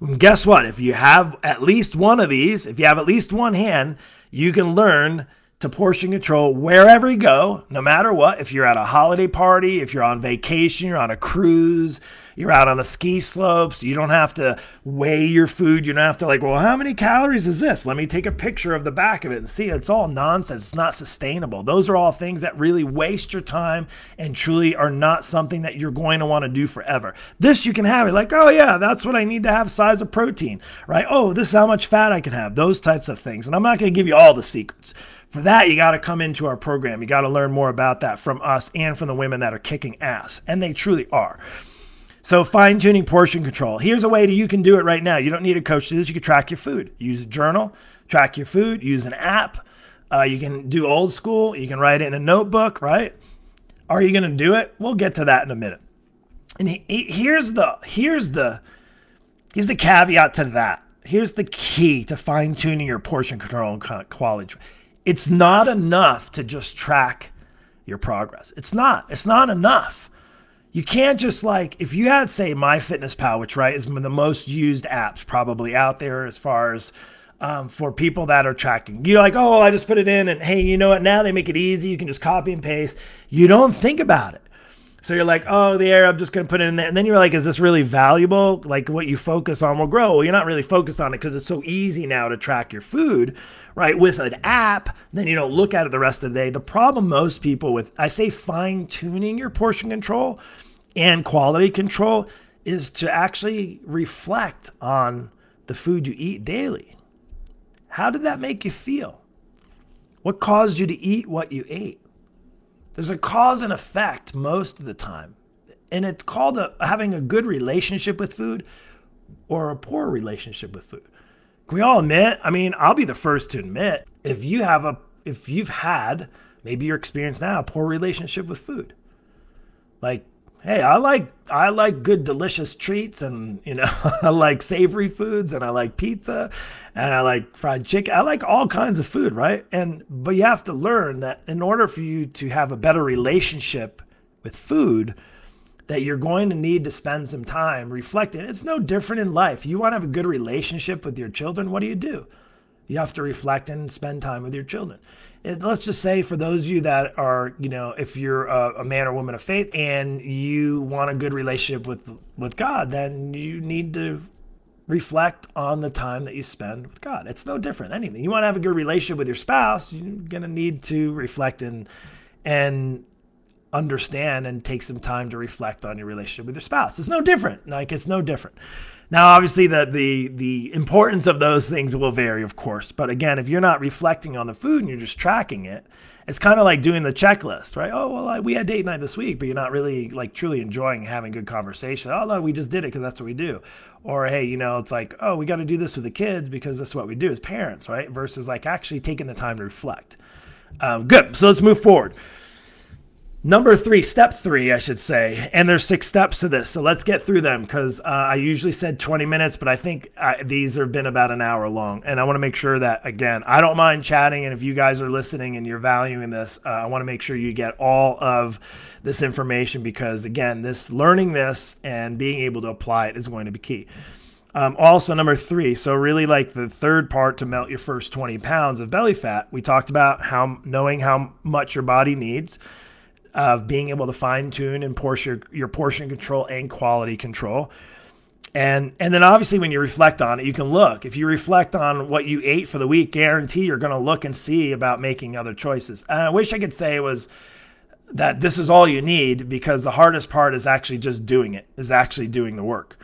S1: And guess what? If you have at least one of these, if you have at least one hand, you can learn to portion control wherever you go, no matter what. If you're at a holiday party, if you're on vacation, you're on a cruise, you're out on the ski slopes, you don't have to weigh your food. You don't have to, like, well, how many calories is this? Let me take a picture of the back of it and see. It's all nonsense. It's not sustainable. Those are all things that really waste your time and truly are not something that you're going to want to do forever. This you can have it like, oh, yeah, that's what I need to have size of protein, right? Oh, this is how much fat I can have, those types of things. And I'm not going to give you all the secrets. For that, you got to come into our program. You got to learn more about that from us and from the women that are kicking ass. And they truly are. So, fine tuning portion control. Here's a way that you can do it right now. You don't need a coach to do this. You can track your food. Use a journal, track your food, use an app. Uh, you can do old school. You can write it in a notebook, right? Are you going to do it? We'll get to that in a minute. And he, he, here's the here's the here's the caveat to that. Here's the key to fine tuning your portion control and quality it's not enough to just track your progress. It's not. It's not enough. You can't just like if you had say MyFitnessPal, which right is the most used apps probably out there as far as um, for people that are tracking. You're like, oh, I just put it in, and hey, you know what? Now they make it easy. You can just copy and paste. You don't think about it. So you're like, oh, the I'm just going to put it in there. And then you're like, is this really valuable? Like what you focus on will grow. Well, you're not really focused on it because it's so easy now to track your food right? With an app, then you don't look at it the rest of the day. The problem most people with, I say fine tuning your portion control and quality control is to actually reflect on the food you eat daily. How did that make you feel? What caused you to eat what you ate? There's a cause and effect most of the time. And it's called a, having a good relationship with food or a poor relationship with food. Can we all admit? I mean, I'll be the first to admit if you have a if you've had maybe your experience now a poor relationship with food. Like, hey, I like I like good delicious treats and you know, I like savory foods and I like pizza and I like fried chicken. I like all kinds of food, right? And but you have to learn that in order for you to have a better relationship with food, that you're going to need to spend some time reflecting. It's no different in life. You want to have a good relationship with your children, what do you do? You have to reflect and spend time with your children. And let's just say for those of you that are, you know, if you're a, a, man or woman of faith and you want a good relationship with with God, then you need to reflect on the time that you spend with God. It's no different than anything. You want to have a good relationship with your spouse, you're going to need to reflect and and understand and take some time to reflect on your relationship with your spouse. It's no different. Like it's no different. Now, obviously, the the the importance of those things will vary, of course. But again, if you're not reflecting on the food and you're just tracking it, It's kind of like doing the checklist, right? Oh, well, I, we had date night this week, but you're not really like truly enjoying having good conversation. Oh, no, we just did it because that's what we do. Or, hey, you know, it's like, oh, we got to do this with the kids because that's what we do as parents, right? Versus like actually taking the time to reflect. Um, good. So let's move forward. Number three, step three, I should say. And there's six steps to this. So let's get through them because uh, I usually said 20 minutes, but I think uh, these have been about an hour long. And I want to make sure that, again, I don't mind chatting. And if you guys are listening and you're valuing this, uh, I want to make sure you get all of this information because, again, this learning this and being able to apply it is going to be key. Um, also, number three, so really like the third part to melt your first 20 pounds of belly fat, we talked about how knowing how much your body needs of being able to fine tune and portion your portion control and quality control. And and then obviously when you reflect on it, you can look. If you reflect on what you ate for the week, guarantee you're going to look and see about making other choices. And I wish I could say it was that this is all you need because the hardest part is actually just doing it, is actually doing the work.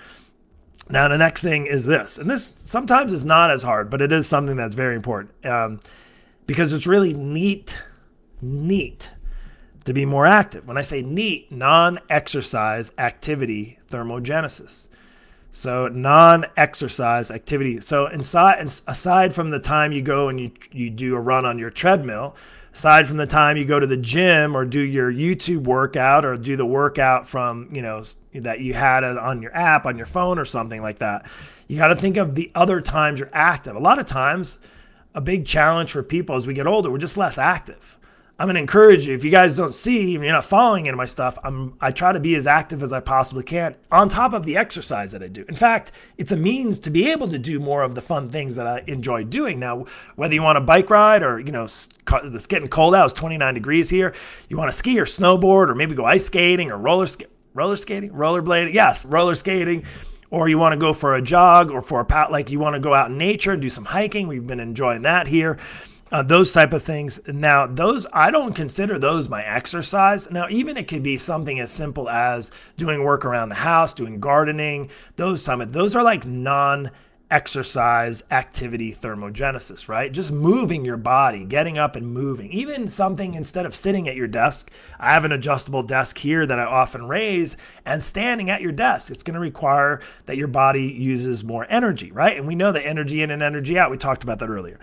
S1: Now the next thing is this, and this sometimes is not as hard, but it is something that's very important um, because it's really neat, neat to be more active. When I say NEAT, non exercise activity thermogenesis. So non-exercise activity. So inside, aside from the time you go and you you do a run on your treadmill, aside from the time you go to the gym or do your YouTube workout or do the workout from you know that you had on your app on your phone or something like that, you got to think of the other times you're active. A lot of times, a big challenge for people as we get older, we're just less active. I'm gonna encourage you. If you guys don't see, you're not following any of my stuff. I'm I try to be as active as I possibly can on top of the exercise that I do. In fact, it's a means to be able to do more of the fun things that I enjoy doing. Now, whether you want a bike ride or you know it's getting cold out, it's 29 degrees here. You want to ski or snowboard or maybe go ice skating or roller roller skating, rollerblading. Yes, roller skating or you want to go for a jog or for a pat like you want to go out in nature and do some hiking we've been enjoying that here uh, those type of things. Now, those I don't consider those my exercise. Now, even it could be something as simple as doing work around the house, doing gardening. Those some those are like non exercise activity thermogenesis, right? Just moving your body, getting up and moving. Even something instead of sitting at your desk, I have an adjustable desk here that I often raise and standing at your desk. It's going to require that your body uses more energy, right? And we know that energy in and energy out. We talked about that earlier.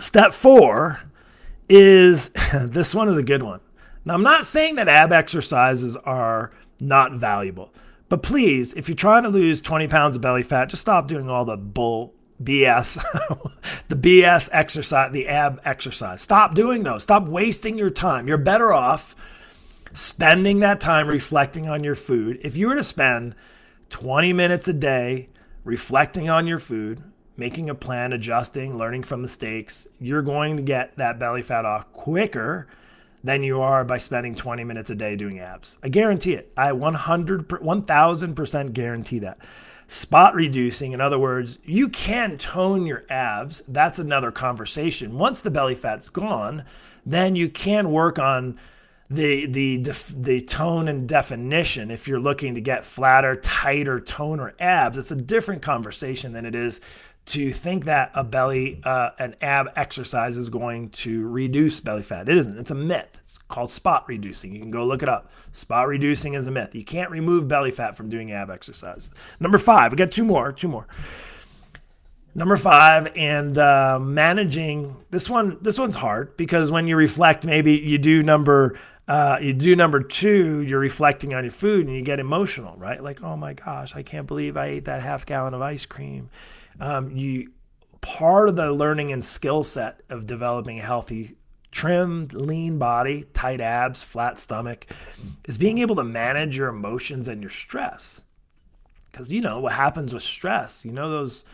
S1: Step four is this one is a good one. Now, I'm not saying that ab exercises are not valuable, but please, if you're trying to lose 20 pounds of belly fat, just stop doing all the bull BS, the BS exercise, the ab exercise. Stop doing those. Stop wasting your time. You're better off spending that time reflecting on your food. If you were to spend 20 minutes a day reflecting on your food, making a plan, adjusting, learning from mistakes, you're going to get that belly fat off quicker than you are by spending 20 minutes a day doing abs. I guarantee it. I 100 1000% guarantee that. Spot reducing, in other words, you can tone your abs. That's another conversation. Once the belly fat's gone, then you can work on the the the tone and definition if you're looking to get flatter tighter toner abs it's a different conversation than it is to think that a belly, uh, an ab exercise is going to reduce belly fat. It isn't. It's a myth. It's called spot reducing. You can go look it up. Spot reducing is a myth. You can't remove belly fat from doing ab exercise. Number five, we got two more, two more. Number five, and uh, managing this one. This one's hard because when you reflect, maybe you do number uh, you do number two, you're reflecting on your food and you get emotional, right? Like, oh my gosh, I can't believe I ate that half gallon of ice cream um, you part of the learning and skill set of developing a healthy trimmed lean body tight abs flat stomach is being able to manage your emotions and your stress. Because you know what happens with stress you know those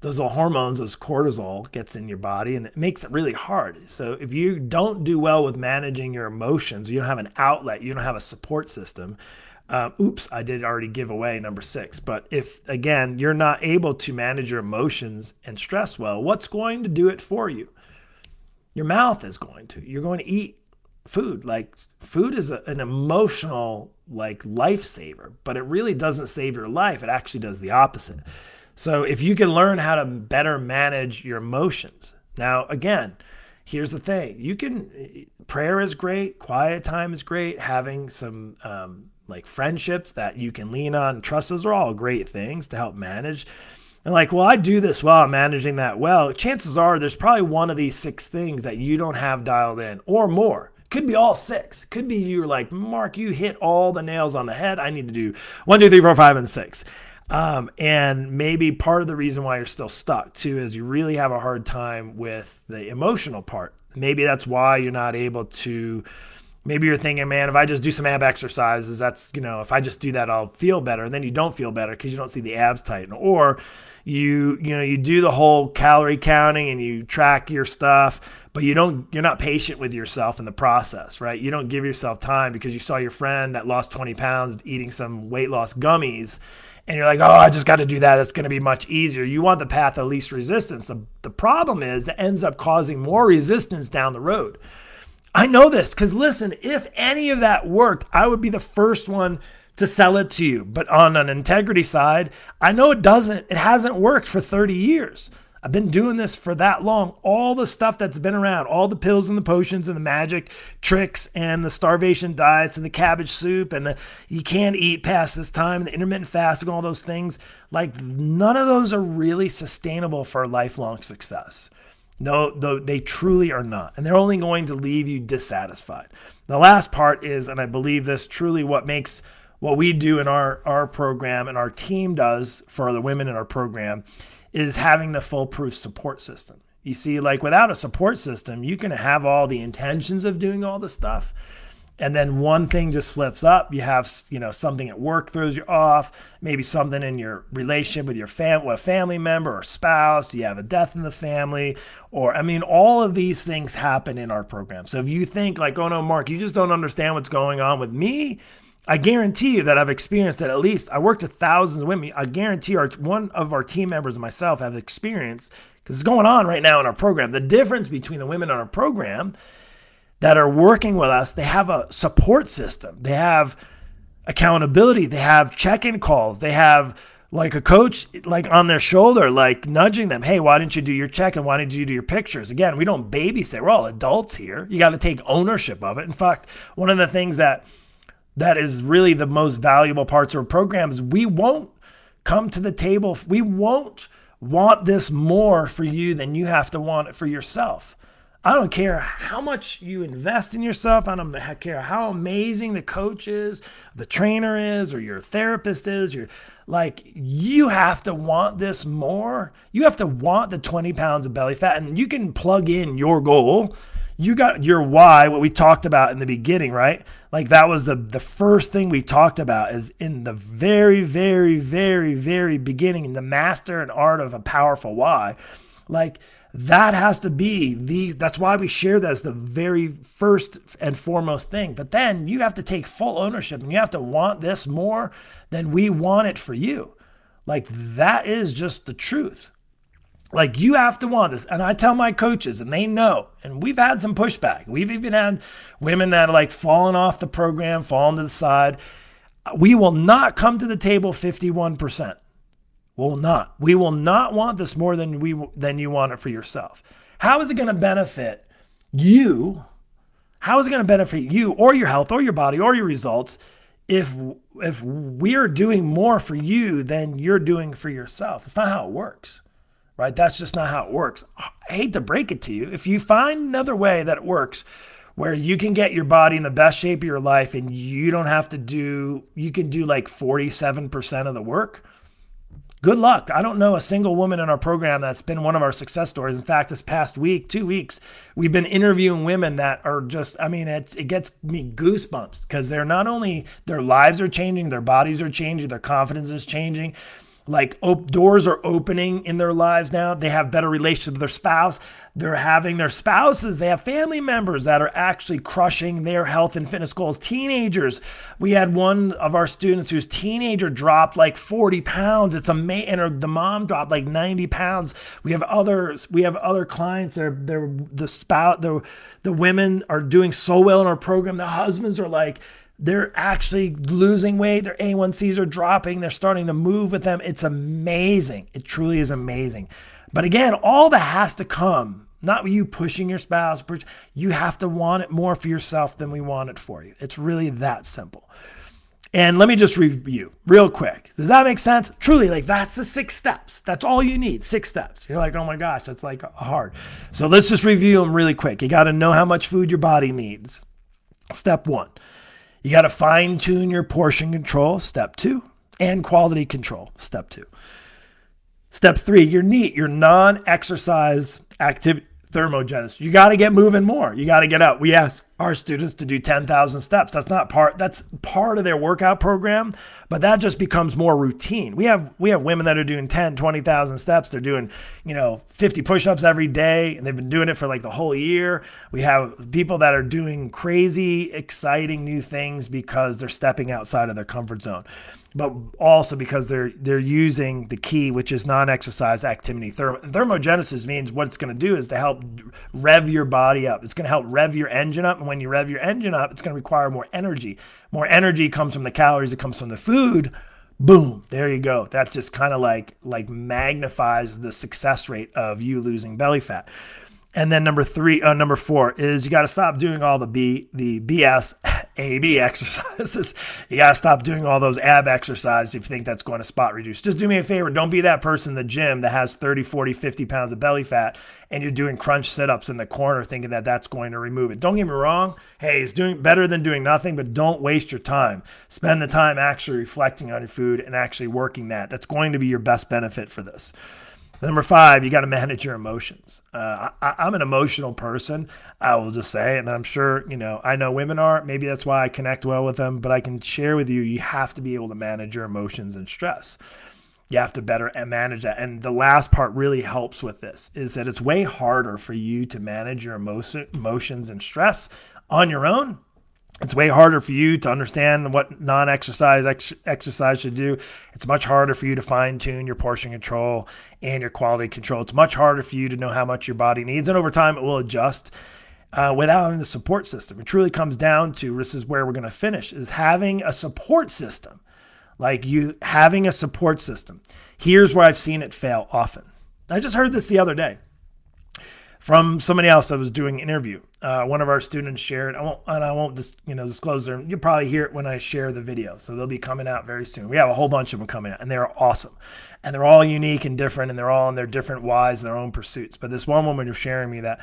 S1: those hormones those cortisol gets in your body and it makes it really hard. So if you don't do well with managing your emotions you don't have an outlet you don't have a support system uh, oops, I did already give away number six. But if, again, you're not able to manage your emotions and stress well, what's going to do it for you? Your mouth is going to. You're going to eat food. Like, food is a, an emotional, like, lifesaver, but it really doesn't save your life. It actually does the opposite. So, if you can learn how to better manage your emotions, now, again, here's the thing you can prayer is great quiet time is great having some um, like friendships that you can lean on trust those are all great things to help manage and like well i do this well i'm managing that well chances are there's probably one of these six things that you don't have dialed in or more could be all six. Could be you're like, Mark, you hit all the nails on the head. I need to do one, two, three, four, five, and six. Um, and maybe part of the reason why you're still stuck too is you really have a hard time with the emotional part. Maybe that's why you're not able to. Maybe you're thinking, man, if I just do some ab exercises, that's, you know, if I just do that, I'll feel better. And then you don't feel better because you don't see the abs tighten. Or you, you know, you do the whole calorie counting and you track your stuff, but you don't, you're not patient with yourself in the process, right? You don't give yourself time because you saw your friend that lost 20 pounds eating some weight loss gummies and you're like, oh, I just got to do that. It's going to be much easier. You want the path of least resistance. The, the problem is it ends up causing more resistance down the road. I know this because listen, if any of that worked, I would be the first one to sell it to you. But on an integrity side, I know it doesn't, it hasn't worked for 30 years. I've been doing this for that long. All the stuff that's been around, all the pills and the potions and the magic tricks and the starvation diets and the cabbage soup and the you can't eat past this time, and the intermittent fasting, all those things, like none of those are really sustainable for lifelong success. No, though they truly are not. And they're only going to leave you dissatisfied. The last part is, and I believe this truly what makes what we do in our, our program and our team does for the women in our program is having the foolproof support system. You see, like without a support system, you can have all the intentions of doing all the stuff. And then one thing just slips up. You have, you know, something at work throws you off. Maybe something in your relationship with your fam- with a family member or spouse. You have a death in the family, or I mean, all of these things happen in our program. So if you think like, oh no, Mark, you just don't understand what's going on with me, I guarantee you that I've experienced that at least I worked with thousands of women. I guarantee our one of our team members and myself have experienced because it's going on right now in our program. The difference between the women in our program that are working with us, they have a support system. They have accountability. They have check-in calls. They have like a coach like on their shoulder, like nudging them. Hey, why didn't you do your check and why didn't you do your pictures? Again, we don't babysit. We're all adults here. You got to take ownership of it. In fact, one of the things that that is really the most valuable parts of our programs. We won't come to the table. We won't want this more for you than you have to want it for yourself. I don't care how much you invest in yourself. I don't care how amazing the coach is, the trainer is, or your therapist is. You're like, you have to want this more. You have to want the 20 pounds of belly fat, and you can plug in your goal you got your why, what we talked about in the beginning, right? Like that was the the first thing we talked about is in the very, very, very, very beginning, in the master and art of a powerful why. Like that has to be the that's why we share that as the very first and foremost thing. But then you have to take full ownership and you have to want this more than we want it for you. Like that is just the truth. Like you have to want this. And I tell my coaches, and they know, and we've had some pushback. We've even had women that are like falling off the program, falling to the side. We will not come to the table 51%. Will not. We will not want this more than we than you want it for yourself. How is it going to benefit you? How is it going to benefit you or your health or your body or your results if if we're doing more for you than you're doing for yourself? It's not how it works right? That's just not how it works. I hate to break it to you. If you find another way that it works where you can get your body in the best shape of your life and you don't have to do, you can do like 47% of the work. Good luck. I don't know a single woman in our program that's been one of our success stories. In fact, this past week, two weeks, we've been interviewing women that are just, I mean, it, it gets me goosebumps because they're not only, their lives are changing, their bodies are changing, their confidence is changing like op- doors are opening in their lives now. They have better relationships with their spouse. They're having their spouses. They have family members that are actually crushing their health and fitness goals. Teenagers. We had one of our students whose teenager dropped like 40 pounds. It's a amazing. And the mom dropped like 90 pounds. We have others. We have other clients. They're they're the spout. The the women are doing so well in our program. The husbands are like they're actually losing weight. Their A1Cs are dropping. They're starting to move with them. It's amazing. It truly is amazing. But again, all that has to come not you pushing your spouse. You have to want it more for yourself than we want it for you. It's really that simple. And let me just review real quick. Does that make sense? Truly, like that's the six steps. That's all you need. Six steps. You're like, oh my gosh, that's like hard. So let's just review them really quick. You got to know how much food your body needs. Step one, you got to fine tune your portion control. Step two, and quality control. Step two. Step three, your NEAT, your non exercise activity thermogenesis. You got to get moving more. You got to get out. We ask our students to do 10,000 steps. That's not part that's part of their workout program, but that just becomes more routine. We have we have women that are doing 10, 20,000 steps. They're doing, you know, 50 push-ups every day and they've been doing it for like the whole year. We have people that are doing crazy exciting new things because they're stepping outside of their comfort zone but also because they're they're using the key, which is non-exercise activity. Therm- thermogenesis means what it's going to do is to help rev your body up. It's going to help rev your engine up, and when you rev your engine up, it's going to require more energy. More energy comes from the calories. It comes from the food. Boom, there you go. That just kind of like like magnifies the success rate of you losing belly fat. And then number three, uh, number four is you got to stop doing all the B, the BS AB exercises. You got to stop doing all those ab exercises if you think that's going to spot reduce. Just do me a favor. Don't be that person in the gym that has 30, 40, 50 pounds of belly fat and you're doing crunch sit ups in the corner thinking that that's going to remove it. Don't get me wrong. Hey, it's doing better than doing nothing, but don't waste your time. Spend the time actually reflecting on your food and actually working that. That's going to be your best benefit for this. Number five, you got to manage your emotions. Uh, I, am an emotional person. I will just say, and I'm sure, you know, I know women are. Maybe that's why I connect well with them, but I can share with you, you have to be able to manage your emotions and stress. You have to better manage that. And the last part really helps with this is that it's way harder for you to manage your emotion, emotions and stress on your own it's way harder for you to understand what non-exercise ex- exercise should do. It's much harder for you to fine tune your portion control and your quality control. It's much harder for you to know how much your body needs, and over time it will adjust uh, without having the support system. It truly comes down to this is where we're going to finish: is having a support system, like you having a support system. Here's where I've seen it fail often. I just heard this the other day from somebody else that was doing an interview. Uh, one of our students shared. I won't, and I won't just you know disclose them. You'll probably hear it when I share the video. So they'll be coming out very soon. We have a whole bunch of them coming out, and they're awesome, and they're all unique and different, and they're all in their different whys and their own pursuits. But this one woman was sharing me that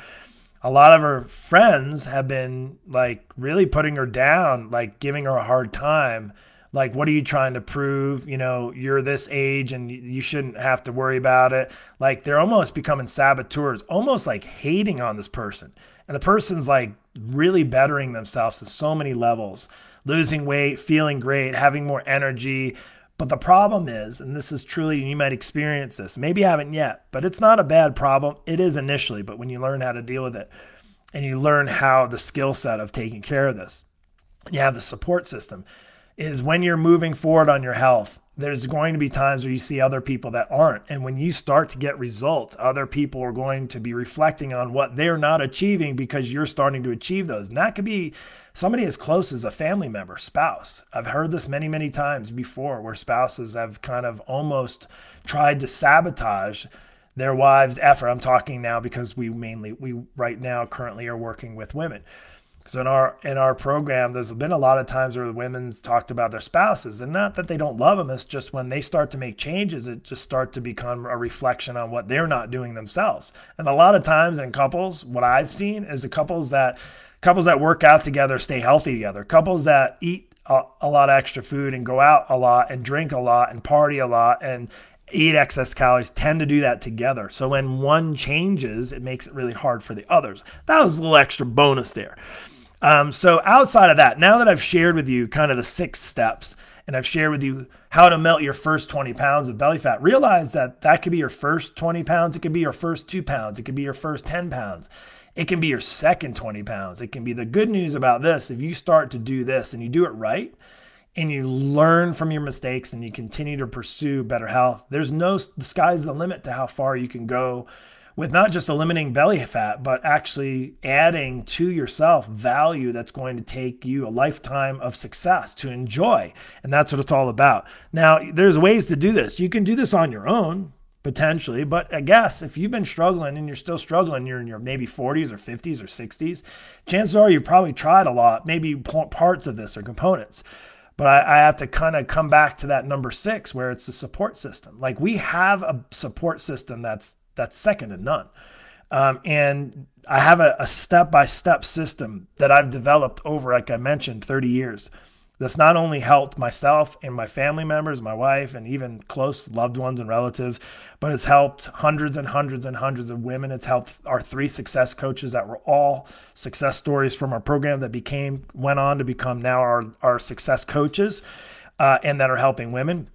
S1: a lot of her friends have been like really putting her down, like giving her a hard time like what are you trying to prove? You know you're this age and you shouldn't have to worry about it. Like they're almost becoming saboteurs almost like hating on this person. And the person's like really bettering themselves to so many levels losing weight feeling great having more energy. But the problem is and this is truly you might experience this maybe you haven't yet but it's not a bad problem. It is initially but when you learn how to deal with it and you learn how the skill set of taking care of this you have the support system is when you're moving forward on your health, there's going to be times where you see other people that aren't. And when you start to get results, other people are going to be reflecting on what they're not achieving because you're starting to achieve those. And that could be somebody as close as a family member, spouse. I've heard this many, many times before where spouses have kind of almost tried to sabotage their wives' effort. I'm talking now because we mainly, we right now currently are working with women so in our in our program, there's been a lot of times where the women's talked about their spouses, and not that they don't love them. It's just when they start to make changes, it just start to become a reflection on what they're not doing themselves. And a lot of times in couples, what I've seen is the couples that couples that work out together stay healthy together. Couples that eat a, a lot of extra food and go out a lot and drink a lot and party a lot and eat excess calories tend to do that together. So when one changes, it makes it really hard for the others. That was a little extra bonus there. Um, so outside of that, now that I've shared with you kind of the six steps and I've shared with you how to melt your first 20 pounds of belly fat, realize that that could be your first 20 pounds. It could be your first two pounds. It could be your first 10 pounds. It can be your second 20 pounds. It can be the good news about this. If you start to do this and you do it right, and you learn from your mistakes and you continue to pursue better health, there's no, the sky's the limit to how far you can go with not just eliminating belly fat, but actually adding to yourself value that's going to take you a lifetime of success to enjoy. And that's what it's all about. Now, there's ways to do this. You can do this on your own, potentially. But I guess if you've been struggling and you're still struggling, you're in your maybe 40s or 50s or 60s, chances are you've probably tried a lot, maybe parts of this or components. But I, I have to kind of come back to that number six where it's the support system. Like we have a support system that's that's second to none. Um, and I have a step by step system that I've developed over, like I mentioned, 30 years that's not only helped myself and my family members, my wife, and even close loved ones and relatives, but it's helped hundreds and hundreds and hundreds of women. It's helped our three success coaches that were all success stories from our program that became, went on to become now our, our success coaches uh, and that are helping women.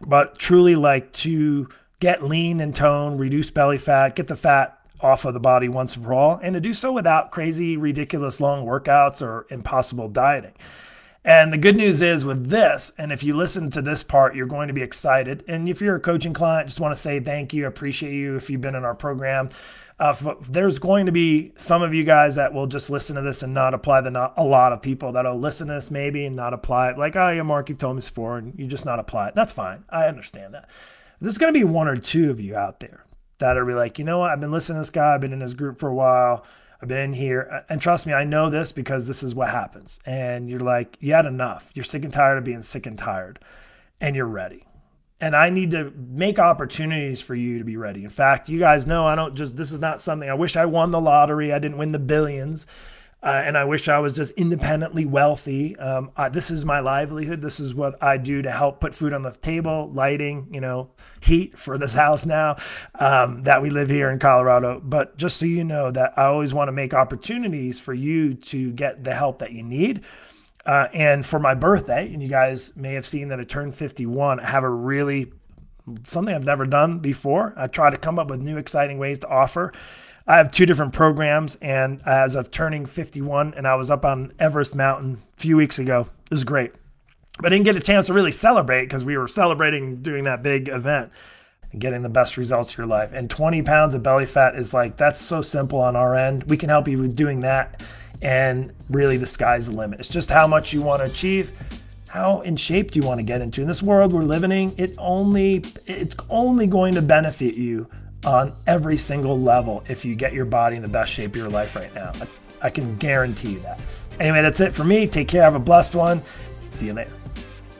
S1: But truly, like to get lean and tone, reduce belly fat, get the fat off of the body once and for all, and to do so without crazy, ridiculous long workouts or impossible dieting. And the good news is with this, and if you listen to this part, you're going to be excited. And if you're a coaching client, just want to say thank you, appreciate you if you've been in our program. Uh, there's going to be some of you guys that will just listen to this and not apply the not a lot of people that'll listen to this maybe and not apply it. Like, oh yeah, Mark, you've told me before, and you just not apply it. That's fine. I understand that. There's going to be one or two of you out there that are be like, you know what? I've been listening to this guy. I've been in his group for a while. I've been in here. And trust me, I know this because this is what happens. And you're like, you had enough. You're sick and tired of being sick and tired. And you're ready. And I need to make opportunities for you to be ready. In fact, you guys know I don't just, this is not something I wish I won the lottery. I didn't win the billions. Uh, and I wish I was just independently wealthy. Um, I, this is my livelihood. This is what I do to help put food on the table, lighting, you know, heat for this house now um, that we live here in Colorado. But just so you know, that I always want to make opportunities for you to get the help that you need. Uh, and for my birthday, and you guys may have seen that I turned 51, I have a really something I've never done before. I try to come up with new, exciting ways to offer. I have two different programs, and as of turning 51, and I was up on Everest Mountain a few weeks ago. It was great. But I didn't get a chance to really celebrate because we were celebrating doing that big event and getting the best results of your life. And 20 pounds of belly fat is like, that's so simple on our end. We can help you with doing that. And really, the sky's the limit. It's just how much you want to achieve how in shape do you want to get into in this world we're living in it only it's only going to benefit you on every single level if you get your body in the best shape of your life right now. I, can guarantee you that. Anyway, that's it for me. Take care. Have a blessed one. See you later.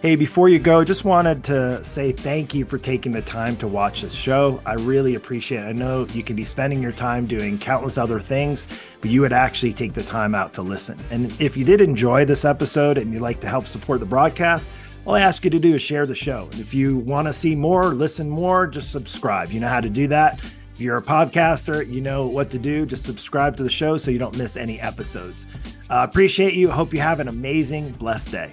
S1: Hey, before you go, just wanted to say thank you for taking the time to watch this show. I really appreciate it. I know you can be spending your time doing countless other things, but you would actually take the time out to listen. And if you did enjoy this episode and you'd like to help support the broadcast, all I ask you to do is share the show. And if you want to see more, listen more, just subscribe. You know how to do that. If you're a podcaster, you know what to do. Just subscribe to the show so you don't miss any episodes. Uh, appreciate you. Hope you have an amazing, blessed day.